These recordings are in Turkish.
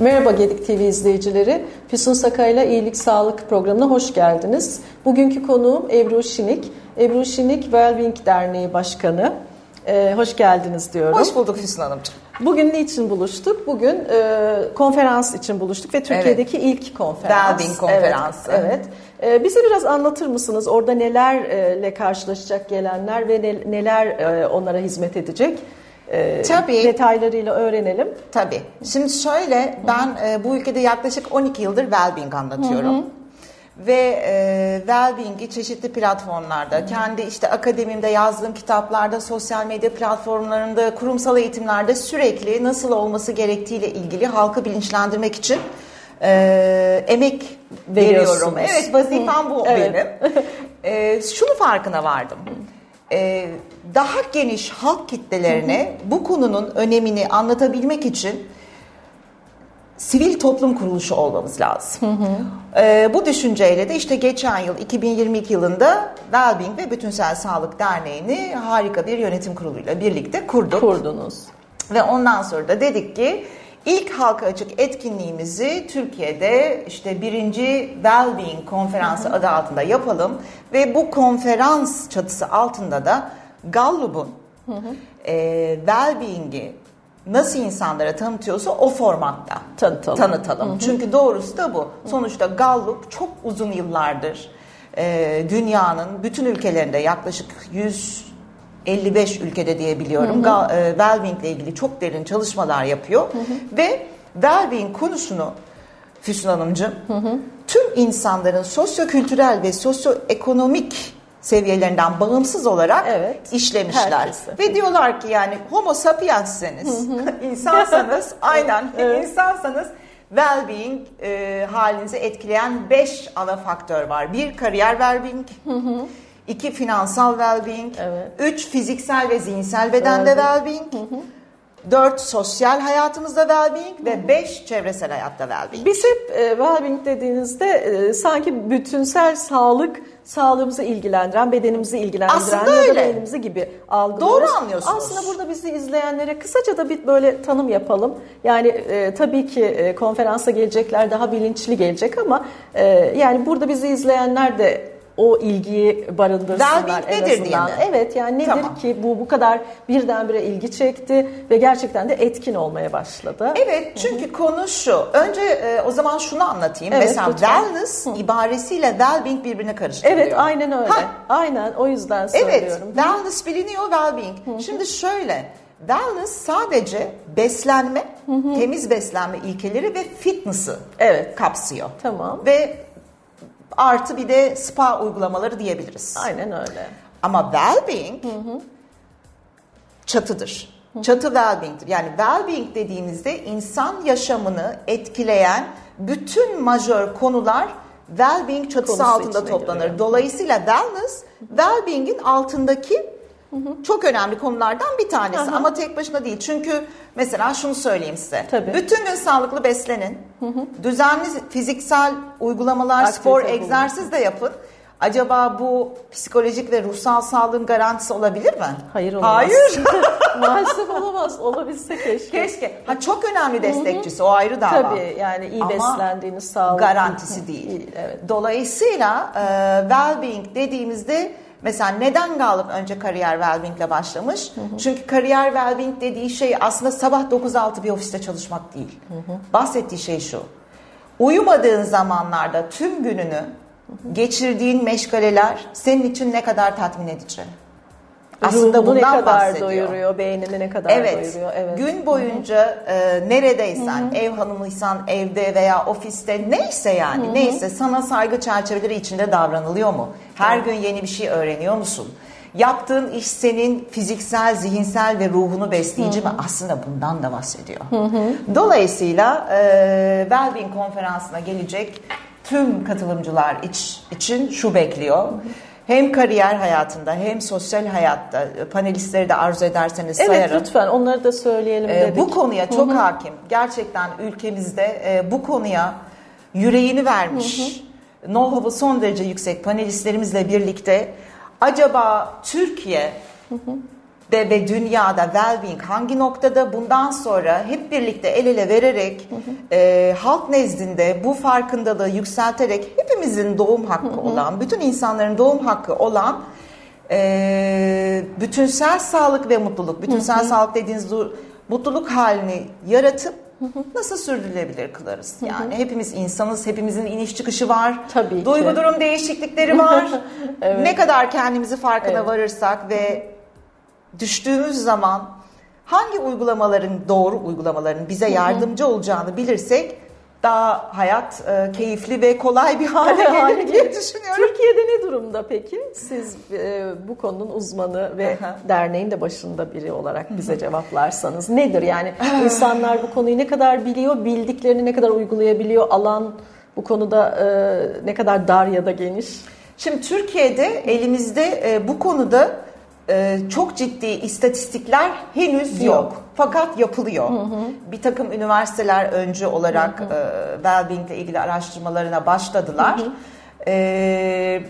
Merhaba Gedik TV izleyicileri. Füsun Sakay'la İyilik Sağlık programına hoş geldiniz. Bugünkü konuğum Ebru Şinik. Ebru Şinik Wellbeing Derneği Başkanı. Ee, hoş geldiniz diyorum. Hoş bulduk Füsun Hanımcığım. Bugün niçin buluştuk? Bugün e, konferans için buluştuk ve Türkiye'deki evet. ilk konferans. Wellbeing konferansı. Evet. evet. E, bize biraz anlatır mısınız? Orada nelerle karşılaşacak gelenler ve ne, neler e, onlara hizmet edecek? E, Tabii. detaylarıyla öğrenelim. Tabii. Şimdi şöyle ben e, bu ülkede yaklaşık 12 yıldır well-being anlatıyorum. Hı hı. Ve e, well-being'i çeşitli platformlarda, hı. kendi işte akademimde yazdığım kitaplarda, sosyal medya platformlarında, kurumsal eğitimlerde sürekli nasıl olması gerektiğiyle ilgili halkı bilinçlendirmek için e, emek veriyorum. Evet vazifem bu evet. benim. e, şunu farkına vardım. E, daha geniş halk kitlelerine bu konunun önemini anlatabilmek için sivil toplum kuruluşu olmamız lazım. Hı hı. Ee, bu düşünceyle de işte geçen yıl 2022 yılında Wellbeing ve Bütünsel Sağlık Derneği'ni harika bir yönetim kuruluyla birlikte kurduk. Kurdunuz. Ve ondan sonra da dedik ki ilk halka açık etkinliğimizi Türkiye'de işte birinci Wellbeing konferansı hı hı. adı altında yapalım ve bu konferans çatısı altında da Gallup'un e, well-being'i nasıl insanlara tanıtıyorsa o formatta tanıtalım. tanıtalım. Hı hı. Çünkü doğrusu da bu. Sonuçta Gallup çok uzun yıllardır e, dünyanın bütün ülkelerinde yaklaşık 155 ülkede diyebiliyorum. Hı hı. E, well-being ile ilgili çok derin çalışmalar yapıyor. Hı hı. Ve well-being konusunu Füsun Hanımcığım hı hı. tüm insanların sosyo-kültürel ve sosyo-ekonomik seviyelerinden bağımsız olarak evet, işlemişler. Herkesi. Ve diyorlar ki yani homo sapiensseniz, insansanız aynen evet. insansanız well-being e, halinizi etkileyen 5 ana faktör var. Bir kariyer well-being, iki finansal well-being, evet. üç fiziksel ve zihinsel bedende well-being, well Dört sosyal hayatımızda well-being ve beş çevresel hayatta well-being. Biz hep e, well-being dediğinizde e, sanki bütünsel sağlık sağlığımızı ilgilendiren, bedenimizi ilgilendiren Aslında ya öyle. da bedenimizi gibi algılıyoruz. Doğru anlıyorsunuz. Aslında burada bizi izleyenlere kısaca da bir böyle tanım yapalım. Yani e, tabii ki e, konferansa gelecekler daha bilinçli gelecek ama e, yani burada bizi izleyenler de o ilgiyi barındırsınlar en nedir azından. Diye mi? Evet yani nedir tamam. ki bu bu kadar birdenbire ilgi çekti ve gerçekten de etkin olmaya başladı. Evet çünkü Hı-hı. konu şu. Önce e, o zaman şunu anlatayım. Evet, Mesela lütfen. wellness Hı. ibaresiyle well-being birbirine karıştırılıyor. Evet aynen öyle. Ha. Aynen o yüzden söylüyorum. Evet wellness biliniyor well-being. Hı-hı. Şimdi şöyle Wellness sadece beslenme, hı hı. temiz beslenme ilkeleri ve fitness'ı evet. kapsıyor. Tamam. Ve artı bir de spa uygulamaları diyebiliriz. Aynen öyle. Ama well-being hı hı. çatıdır. Hı. Çatı well-being'dir. Yani well-being dediğimizde insan yaşamını etkileyen bütün majör konular well-being çatısı Konusu altında toplanır. Giriyor. Dolayısıyla wellness, well-being'in altındaki Hı hı. Çok önemli konulardan bir tanesi hı hı. ama tek başına değil. Çünkü mesela şunu söyleyeyim size. Tabii. Bütün gün sağlıklı beslenin. Hı hı. Düzenli fiziksel uygulamalar, Aktivite spor, bulun. egzersiz de yapın. Acaba bu psikolojik ve ruhsal sağlığın garantisi olabilir mi? Hayır olamaz. Hayır. Maalesef olamaz. Olabilse keşke. Keşke. Ha çok önemli destekçisi. o ayrı dava. Tabii yani iyi Ama beslendiğiniz sağlık. garantisi değil. evet. Dolayısıyla e, well-being dediğimizde Mesela neden Gallup önce kariyer well ile başlamış? Hı hı. Çünkü kariyer well dediği şey aslında sabah 9-6 bir ofiste çalışmak değil. Hı hı. Bahsettiği şey şu. Uyumadığın zamanlarda tüm gününü geçirdiğin meşgaleler senin için ne kadar tatmin edici? Aslında Ruhunu bundan ne kadar bahsediyor. doyuruyor, beynini ne kadar evet, doyuruyor. Evet. Gün boyunca e, neredeysen, Hı-hı. ev hanımıysan evde veya ofiste neyse yani Hı-hı. neyse sana saygı çerçeveleri içinde davranılıyor mu? Her Hı-hı. gün yeni bir şey öğreniyor musun? Yaptığın iş senin fiziksel, zihinsel ve ruhunu besleyici mi? Aslında bundan da bahsediyor. Hı-hı. Dolayısıyla e, Wellbeing konferansına gelecek tüm katılımcılar iç, için şu bekliyor. Hı-hı hem kariyer hayatında hem sosyal hayatta e, panelistleri de arzu ederseniz evet, sayarım. Evet lütfen onları da söyleyelim ee, dedik. Bu konuya çok Hı-hı. hakim. Gerçekten ülkemizde e, bu konuya yüreğini vermiş. Know-how'ı son derece yüksek panelistlerimizle birlikte acaba Türkiye Hı-hı. De ve dünyada well-being hangi noktada bundan sonra hep birlikte el ele vererek e, halk nezdinde bu farkındalığı yükselterek hepimizin doğum hakkı olan, bütün insanların doğum hakkı olan e, bütünsel sağlık ve mutluluk, bütünsel sağlık dediğiniz mutluluk halini yaratıp nasıl sürdürülebilir kılarız? Yani hepimiz insanız, hepimizin iniş çıkışı var. Tabii ki. Duygu durum değişiklikleri var. Evet. Ne kadar kendimizi farkına Evet. varırsak ve düştüğümüz zaman hangi uygulamaların doğru uygulamaların bize yardımcı olacağını bilirsek daha hayat e, keyifli ve kolay bir hale gelir diye düşünüyorum. Türkiye'de ne durumda peki? Siz e, bu konunun uzmanı ve Aha. derneğin de başında biri olarak bize cevaplarsanız nedir? Yani insanlar bu konuyu ne kadar biliyor, bildiklerini ne kadar uygulayabiliyor, alan bu konuda e, ne kadar dar ya da geniş? Şimdi Türkiye'de elimizde e, bu konuda e, çok ciddi istatistikler henüz yok. Yok. Fakat yapılıyor. Bir takım üniversiteler öncü olarak e, well-being ile ilgili araştırmalarına başladılar. E,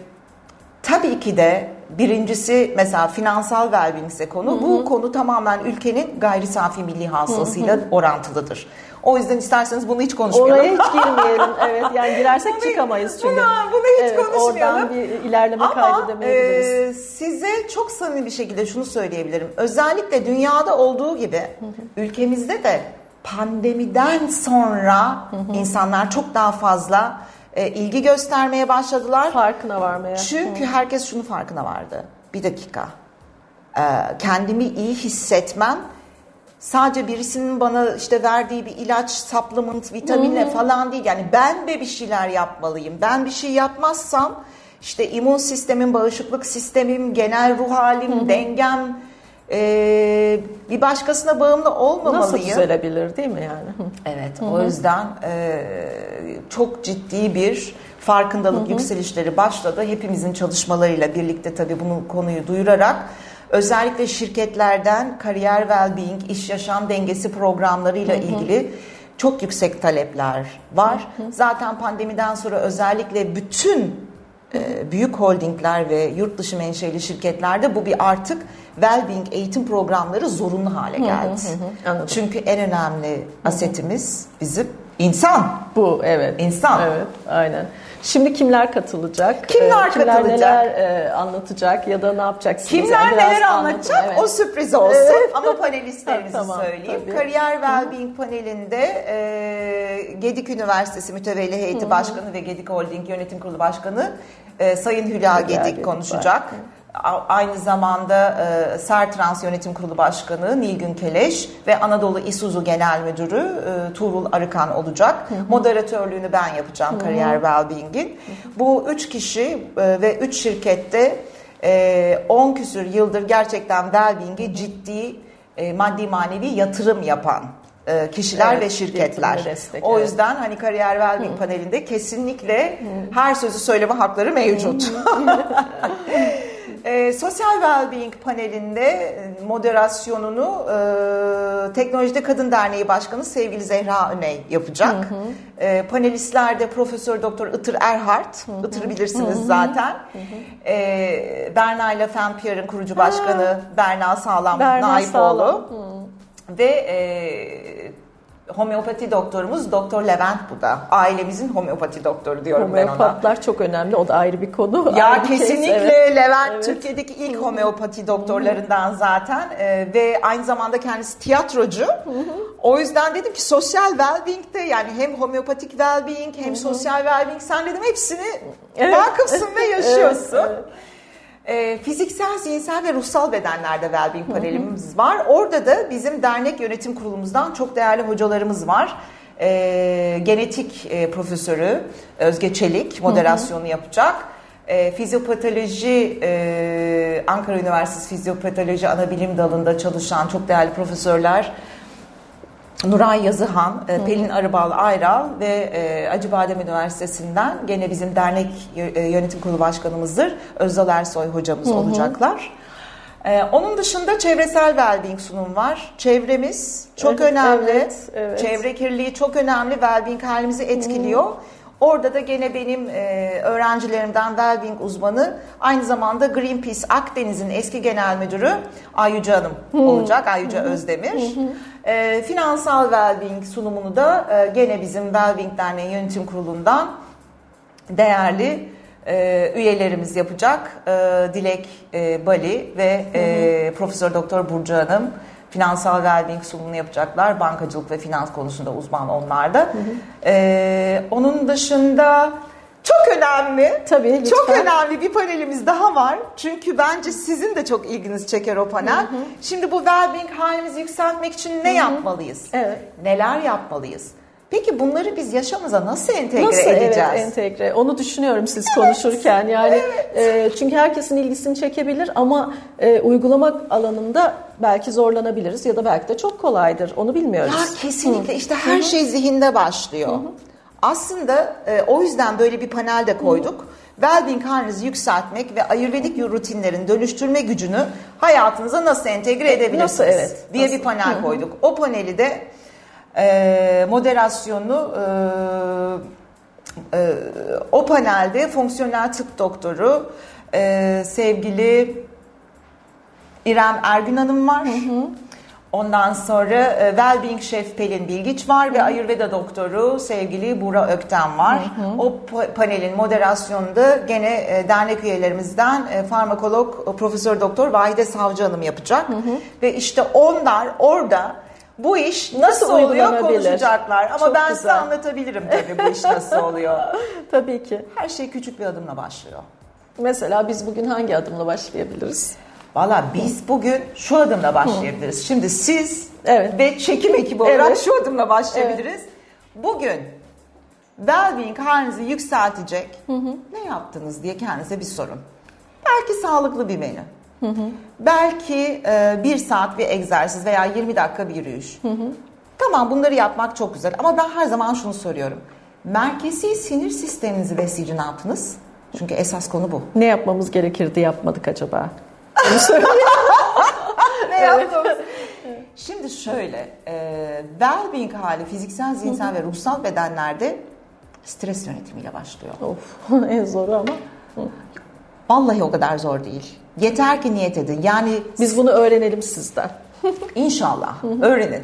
tabii ki de birincisi mesela finansal ise konu. Bu konu tamamen ülkenin gayri safi milli hasılasıyla orantılıdır. O yüzden isterseniz bunu hiç konuşmayalım. Oraya hiç girmeyelim. Evet yani girersek Bunu- çıkamayız çünkü. Bunu, bunu hiç Evet, konuşmayalım. Oradan bir ilerleme Ama kaydedemeyebiliriz. e, size çok samimi bir şekilde şunu söyleyebilirim. Özellikle dünyada olduğu gibi ülkemizde de pandemiden sonra insanlar çok daha fazla e, ilgi göstermeye başladılar. Farkına varmaya. Çünkü herkes şunu farkına vardı. Bir dakika. Ee, kendimi iyi hissetmem sadece birisinin bana işte verdiği bir ilaç, supplement, vitaminle falan değil. Yani ben de bir şeyler yapmalıyım. Ben bir şey yapmazsam işte immün sistemim, bağışıklık sistemim, genel ruh halim, dengem e, bir başkasına bağımlı Nasıl olmamalıyım. düzelebilir değil mi yani? Evet, o yüzden e, çok ciddi bir farkındalık yükselişleri başladı. Hepimizin çalışmalarıyla birlikte tabii bunu konuyu duyurarak özellikle şirketlerden kariyer well-being, iş yaşam dengesi programlarıyla ilgili çok yüksek talepler var. Zaten pandemiden sonra özellikle bütün büyük holdingler ve yurt dışı menşeli şirketlerde bu bir artık well-being eğitim programları zorunlu hale geldi. Anladım. Çünkü en önemli asetimiz bizim insan. Bu evet. İnsan. Evet aynen. Şimdi kimler katılacak? Kimler Ee, kimler katılacak? neler e, anlatacak ya da ne yapacaksınız? Kimler Yani neler anlatın, anlatacak evet. o sürpriz olsun Evet. ama panelistlerimizi Tamam, söyleyeyim. tabii. Kariyer Wellbeing panelinde e, Gedik Üniversitesi Mütevelli Heyeti Başkanı ve Gedik Holding Yönetim Kurulu Başkanı e, Sayın Hülya Hülya Gedik Gedik konuşacak. A- Aynı zamanda e, Sertrans Yönetim Kurulu Başkanı Nilgün Keleş ve Anadolu İsuzu Genel Müdürü e, Tuğrul Arıkan olacak. Moderatörlüğünü ben yapacağım Kariyer Wellbeing'in. Bu üç kişi e, ve üç şirkette e, 10 küsür yıldır gerçekten Wellbeing'e ciddi e, maddi manevi yatırım yapan e, kişiler Evet, ve şirketler. destek, o evet. yüzden hani kariyer wellbeing panelinde kesinlikle her sözü söyleme hakları mevcut. E, sosyal well-being panelinde e, moderasyonunu e, Teknolojide Kadın Derneği Başkanı sevgili Zehra Öney yapacak. E, panelistlerde Profesör Doktor Itır Erhart, Itır'ı bilirsiniz zaten. E, Berna ile Fenpier'in kurucu başkanı Berna Sağlam Berna Naipoğlu. Sağlam. Ve e, homeopati doktorumuz Doktor Levent bu da. Ailemizin homeopati doktoru diyorum ben ona. Homeopatlar çok önemli. O da ayrı bir konu. Ya ayrı kesinlikle evet. Levent Evet. Türkiye'deki ilk homeopati doktorlarından zaten Ee, ve aynı zamanda kendisi tiyatrocu. O yüzden dedim ki sosyal well-being'de yani hem homeopatik well-being hem sosyal well-being sen dedim hepsini Evet. vakıfsın ve yaşıyorsun. Evet, Ee, fiziksel, zihinsel ve ruhsal bedenlerde well-being panelimiz var. Orada da bizim dernek yönetim kurulumuzdan çok değerli hocalarımız var. Ee, genetik e, profesörü Özge Çelik moderasyonu yapacak. Ee, fizyopatoloji, e, Ankara Üniversitesi Fizyopatoloji Anabilim Dalı'nda çalışan çok değerli profesörler Nuray Yazıhan, e, Pelin Arıbal Ayral ve e, Acıbadem Üniversitesi'nden gene bizim dernek e, yönetim kurulu başkanımızdır. Özdal Ersoy hocamız olacaklar. E, onun dışında çevresel well-being sunum var. Çevremiz çok Evet, önemli. evet, evet. Çevre kirliliği çok önemli. Well-being halimizi etkiliyor. Orada da gene benim e, öğrencilerimden Wellbeing uzmanı aynı zamanda Greenpeace Akdeniz'in eski genel müdürü Ayyuca Hanım olacak. Ayyuca Özdemir. E, finansal Wellbeing sunumunu da e, gene bizim Wellbeing Derneği Yönetim Kurulu'ndan değerli e, üyelerimiz yapacak. E, Dilek e, Bali ve e, Profesör Doktor Burcu Hanım finansal wellbeing sunumunu yapacaklar. Bankacılık ve finans konusunda uzman onlar da. E, onun dışında çok önemli. Tabii, lütfen. Çok önemli bir panelimiz daha var. Çünkü bence sizin de çok ilginizi çeker o panel. Şimdi bu well-being halimizi yükseltmek için ne yapmalıyız? Evet. Neler yapmalıyız? Peki bunları biz yaşamıza nasıl entegre Nasıl edeceğiz? evet entegre? Onu düşünüyorum siz konuşurken. Yani e, çünkü herkesin ilgisini çekebilir ama e, uygulamak alanında belki zorlanabiliriz ya da belki de çok kolaydır. Onu bilmiyoruz. Ya kesinlikle işte her şey zihinde başlıyor. Aslında e, o yüzden böyle bir panel de koyduk. Wellbeing halinizi yükseltmek ve ayurvedik rutinlerin dönüştürme gücünü hayatınıza nasıl entegre edebilirsiniz Nasıl, evet. diye Nasıl? bir panel koyduk. O paneli de e, moderasyonu e, e, o panelde fonksiyonel tıp doktoru e, sevgili İrem Ergün Hanım var. Ondan sonra e, Wellbeing Şef Pelin Bilgiç var ve Ayurveda doktoru sevgili Buğra Ökten var. O pa- panelin moderasyonunda gene e, dernek üyelerimizden e, farmakolog Profesör Doktor Vahide Savcı Hanım yapacak. Ve işte onlar orada bu iş nasıl, Nasıl oluyor konuşacaklar. Ama Çok ben size güzel. anlatabilirim tabii bu iş nasıl oluyor. Tabii ki. Her şey küçük bir adımla başlıyor. Mesela biz bugün hangi adımla başlayabiliriz? Valla biz bugün şu adımla başlayabiliriz. Şimdi siz Evet. ve çekim ekibi olarak Evet. şu adımla başlayabiliriz. Bugün well-being halinizi yükseltecek ne yaptınız diye kendinize bir sorun. Belki sağlıklı bir menü. Belki e, bir saat bir egzersiz veya 20 dakika bir yürüyüş. Tamam bunları yapmak çok güzel ama ben her zaman şunu soruyorum. Merkezi sinir sisteminizi besleyici ne yaptınız? Çünkü esas konu bu. Ne yapmamız gerekirdi yapmadık acaba? ne yaptığımız. Şimdi şöyle, e, well-being hali fiziksel, zihinsel ve ruhsal bedenlerde stres yönetimiyle başlıyor. Of en zoru ama. Vallahi o kadar zor değil. Yeter ki niyet edin. Yani Biz bunu öğrenelim sizden. inşallah öğrenin.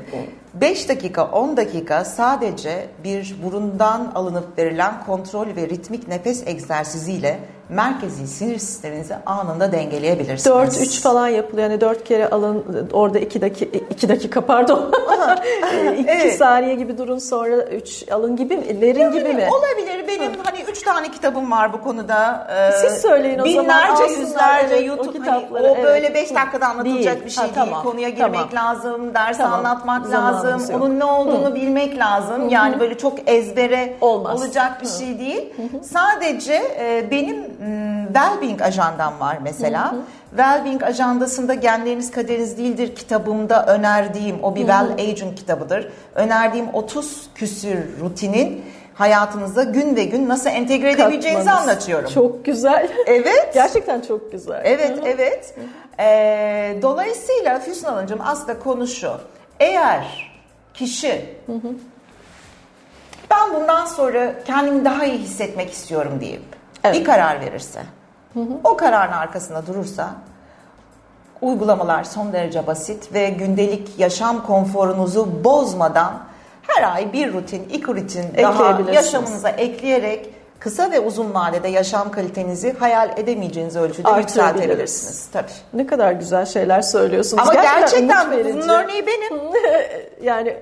5 dakika, 10 dakika sadece bir burundan alınıp verilen kontrol ve ritmik nefes egzersiziyle merkezi sinir sisteminizi anında dengeleyebilirsiniz. 4-3 falan yapılıyor. Yani 4 kere alın orada 2 dakika 2 dakika pardon. 2 evet. saniye gibi durun sonra 3 alın gibi mi? Verin gibi mi? Olabilir. Benim hani üç tane kitabım var bu konuda. Ee, Siz söyleyin o zaman, Binlerce, yüzlerce evet, o YouTube. kitapları, hani, o evet. böyle beş Hı. dakikada anlatılacak Değil. bir şey Ha, değil. tamam, Konuya girmek tamam. lazım, ders Tamam, anlatmak zamanımız lazım, yok. onun ne olduğunu bilmek lazım. Yani böyle çok ezbere Olmaz. olacak bir şey değil. Sadece e, benim well-being ajandam var mesela. Well-being ajandasında genleriniz kaderiniz değildir kitabımda önerdiğim o bir well aging kitabıdır. Önerdiğim 30 küsür rutinin hayatınıza gün ve gün nasıl entegre edebileceğinizi Katmanız. anlatıyorum. Çok güzel. Evet. Gerçekten çok güzel. Evet, evet. Ee, dolayısıyla Füsun Hanımcığım aslında konu şu. Eğer kişi ben bundan sonra kendimi daha iyi hissetmek istiyorum deyip Evet. bir karar verirse, o kararın arkasında durursa uygulamalar son derece basit ve gündelik yaşam konforunuzu bozmadan her ay bir rutin, iki rutin daha yaşamınıza ekleyerek kısa ve uzun vadede yaşam kalitenizi hayal edemeyeceğiniz ölçüde yükseltebilirsiniz. Tabii. Ne kadar güzel şeyler söylüyorsunuz. Ama gerçekten, verici. bunun örneği benim. yani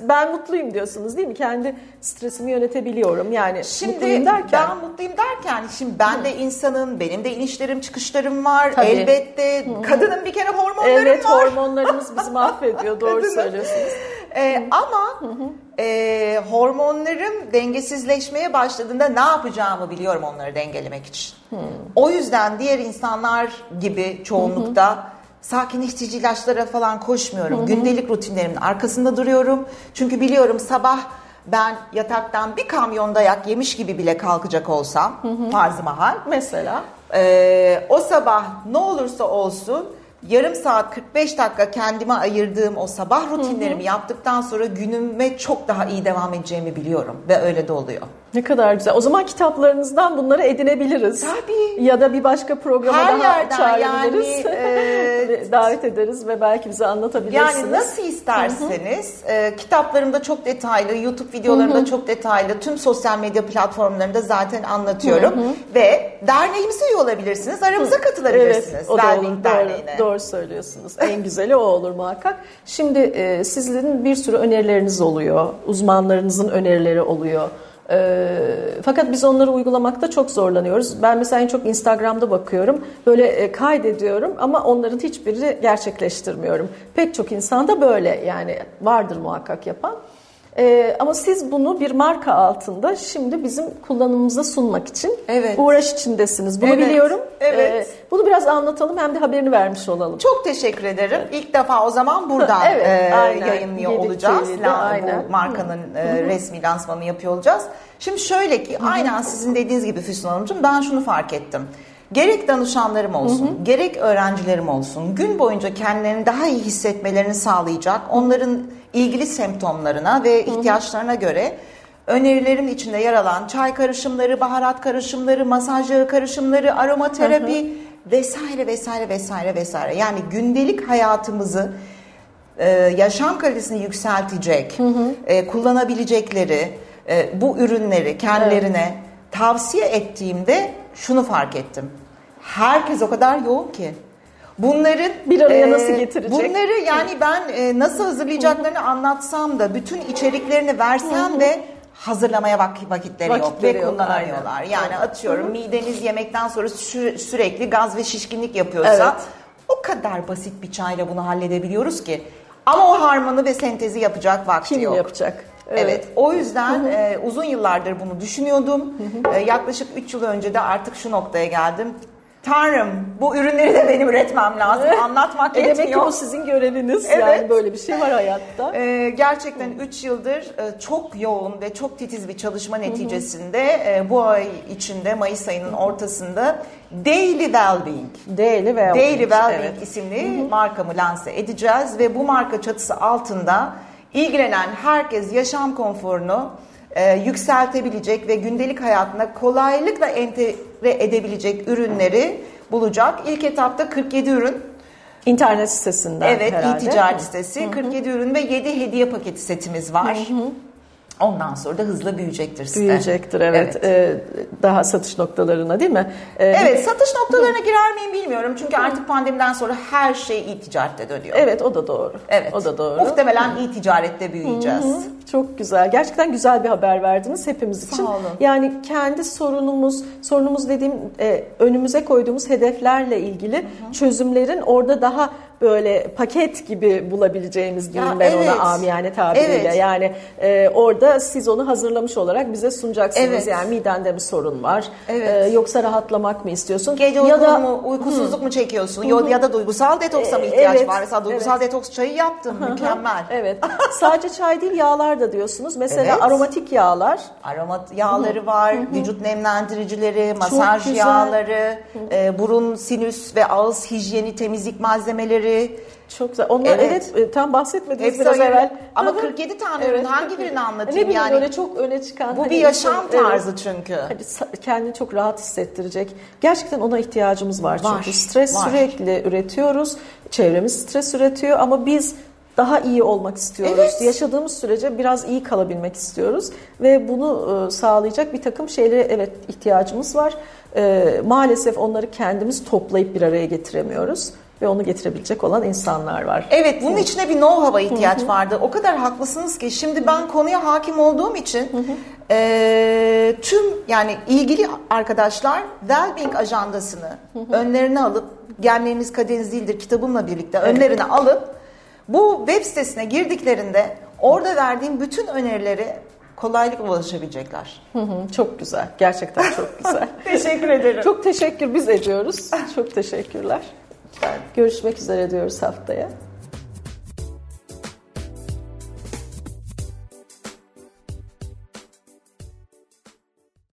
ben mutluyum diyorsunuz değil mi? Kendi stresimi yönetebiliyorum. Yani Şimdi mutluyum derken. ben mutluyum derken şimdi ben de insanım, benim de inişlerim çıkışlarım var. Tabii. Elbette kadının bir kere hormonlarım Evet var. hormonlarımız bizi mahvediyor. Doğru söylüyorsunuz. Ee, ama e, hormonlarım dengesizleşmeye başladığında ne yapacağımı biliyorum onları dengelemek için. O yüzden diğer insanlar gibi çoğunlukta sakinleştirici ilaçlara falan koşmuyorum. Gündelik rutinlerimin arkasında duruyorum. Çünkü biliyorum sabah ben yataktan bir kamyon dayak yemiş gibi bile kalkacak olsam farz mahal. Mesela Ee, o sabah ne olursa olsun yarım saat 45 dakika kendime ayırdığım o sabah rutinlerimi yaptıktan sonra günüme çok daha iyi devam edeceğimi biliyorum ve öyle de oluyor. Ne kadar güzel. O zaman kitaplarınızdan bunları edinebiliriz. Tabii. Ya da bir başka programa Her daha çağırabiliriz. yani, e, Davet ederiz ve belki bize anlatabilirsiniz. Yani nasıl isterseniz e, kitaplarımda çok detaylı, YouTube videolarımda çok detaylı, tüm sosyal medya platformlarında zaten anlatıyorum. Ve derneğimize üye olabilirsiniz, aramıza katılabilirsiniz. Evet, o da Wellbeing olur. Doğru, Derneği'ne. doğru söylüyorsunuz. En güzeli o olur muhakkak. Şimdi e, sizlerin bir sürü önerileriniz oluyor. Uzmanlarınızın önerileri oluyor. E, fakat biz onları uygulamakta çok zorlanıyoruz. Ben mesela en çok Instagram'da bakıyorum. Böyle e, kaydediyorum ama onların hiçbirini gerçekleştirmiyorum. Pek çok insan da böyle yani vardır muhakkak yapan. Ee, ama siz bunu bir marka altında şimdi bizim kullanımımıza sunmak için Evet. uğraş içindesiniz. Bunu Evet, biliyorum. evet. Ee, bunu biraz anlatalım hem de haberini vermiş olalım. Çok teşekkür ederim. İlk defa o zaman buradan Evet, e, aynen. yayınlıyor Yedik olacağız. La- aynen. Bu markanın e, resmi lansmanını yapıyor olacağız. Şimdi şöyle ki aynen sizin dediğiniz gibi Füsun Hanımcığım ben şunu fark ettim. Gerek danışanlarım olsun, gerek öğrencilerim olsun gün boyunca kendilerini daha iyi hissetmelerini sağlayacak, onların ilgili semptomlarına ve ihtiyaçlarına göre önerilerin içinde yer alan çay karışımları, baharat karışımları, masaj yağı karışımları, aromaterapi vesaire vesaire vesaire vesaire. Yani gündelik hayatımızı e, yaşam kalitesini yükseltecek, e, kullanabilecekleri e, bu ürünleri kendilerine tavsiye ettiğimde şunu fark ettim. Herkes o kadar yoğun ki. Bunların Bir araya nasıl getirecek? Bunları yani ben e, nasıl hazırlayacaklarını anlatsam da bütün içeriklerini versem de hazırlamaya vak- vakitleri, yok Vakitleri ve yok, kullanamıyorlar. aynen. Yani atıyorum mideniz yemekten sonra sü- sürekli gaz ve şişkinlik yapıyorsa Evet. o kadar basit bir çayla bunu halledebiliyoruz ki. Ama o harmanı ve sentezi yapacak vakti Kim yok. yapacak? Evet. O yüzden e, uzun yıllardır bunu düşünüyordum. E, yaklaşık 3 yıl önce de artık şu noktaya geldim. Tanrım bu ürünleri de benim üretmem lazım. Anlatmak E demek ki yetmiyor. bu sizin göreviniz. Evet. Yani böyle bir şey var hayatta. Ee, gerçekten 3 yıldır e, çok yoğun ve çok titiz bir çalışma neticesinde e, bu ay içinde Mayıs ayının ortasında Daily Wellbeing Daily veya Daily Wellbeing Evet. isimli markamı lanse edeceğiz ve bu marka çatısı altında ilgilenen herkes yaşam konforunu e, yükseltebilecek ve gündelik hayatına kolaylıkla entegre edebilecek ürünleri bulacak. İlk etapta 47 ürün İnternet sitesinden Evet, herhalde. e-ticaret sitesi. 47 ürün ve 7 hediye paketi setimiz var. Ondan sonra da hızla büyüyecektir site. Büyüyecektir evet. Ee, daha satış noktalarına değil mi? Ee, Evet, satış noktalarına girer miyim bilmiyorum. Çünkü artık pandemiden sonra her şey e-ticarette dönüyor. Evet o da doğru. Evet. O da doğru. Muhtemelen e-ticarette büyüyeceğiz. Çok güzel. Gerçekten güzel bir haber verdiniz hepimiz için. Sağ olun. Yani kendi sorunumuz, sorunumuz dediğim e, önümüze koyduğumuz hedeflerle ilgili çözümlerin orada daha böyle paket gibi bulabileceğimiz diyeyim Ya ben evet. ona amiyane tabiriyle. Evet. Yani e, orada siz onu hazırlamış olarak bize sunacaksınız. Evet. Yani midende mi sorun var? Evet. E, yoksa rahatlamak mı istiyorsun? Gece ya da mu, uykusuzluk mu çekiyorsun? Ya- Ya da duygusal detoksa mı ihtiyaç Evet, var? Mesela duygusal evet. detoks çayı yaptım. Mükemmel. Evet. Sadece çay değil yağlar da diyorsunuz. Mesela Evet. aromatik yağlar. Aromat yağları var, vücut nemlendiricileri, masaj yağları, e, burun, sinüs ve ağız hijyeni temizlik malzemeleri. Çok güzel. Onlar Evet. evet, e, tam bahsetmediniz Hepsi biraz evvel. Ama Hı hı. 47 tane ürün hangi birini anlatayım Ne bileyim yani? öyle çok öne çıkan. Bu hani bir yaşam evet. tarzı çünkü. Hani kendini çok rahat hissettirecek. Gerçekten ona ihtiyacımız var, Var, çünkü stres var. sürekli üretiyoruz. Çevremiz stres üretiyor ama biz daha iyi olmak istiyoruz. Evet. Yaşadığımız sürece biraz iyi kalabilmek istiyoruz ve bunu e, sağlayacak bir takım şeylere evet ihtiyacımız var. E, maalesef onları kendimiz toplayıp bir araya getiremiyoruz ve onu getirebilecek olan insanlar var. Evet bunun içine bir know-how'a ihtiyaç vardı. O kadar haklısınız ki şimdi ben konuya hakim olduğum için e, tüm yani ilgili arkadaşlar Wellbeing ajandasını önlerine alıp Genleriniz Kaderiniz Değildir kitabımla birlikte önlerine alıp bu web sitesine girdiklerinde orada verdiğim bütün önerileri kolaylıkla ulaşabilecekler. Hı hı, çok güzel. Gerçekten çok güzel. Teşekkür ederim. çok teşekkür biz ediyoruz. Çok teşekkürler. Görüşmek üzere diyoruz haftaya.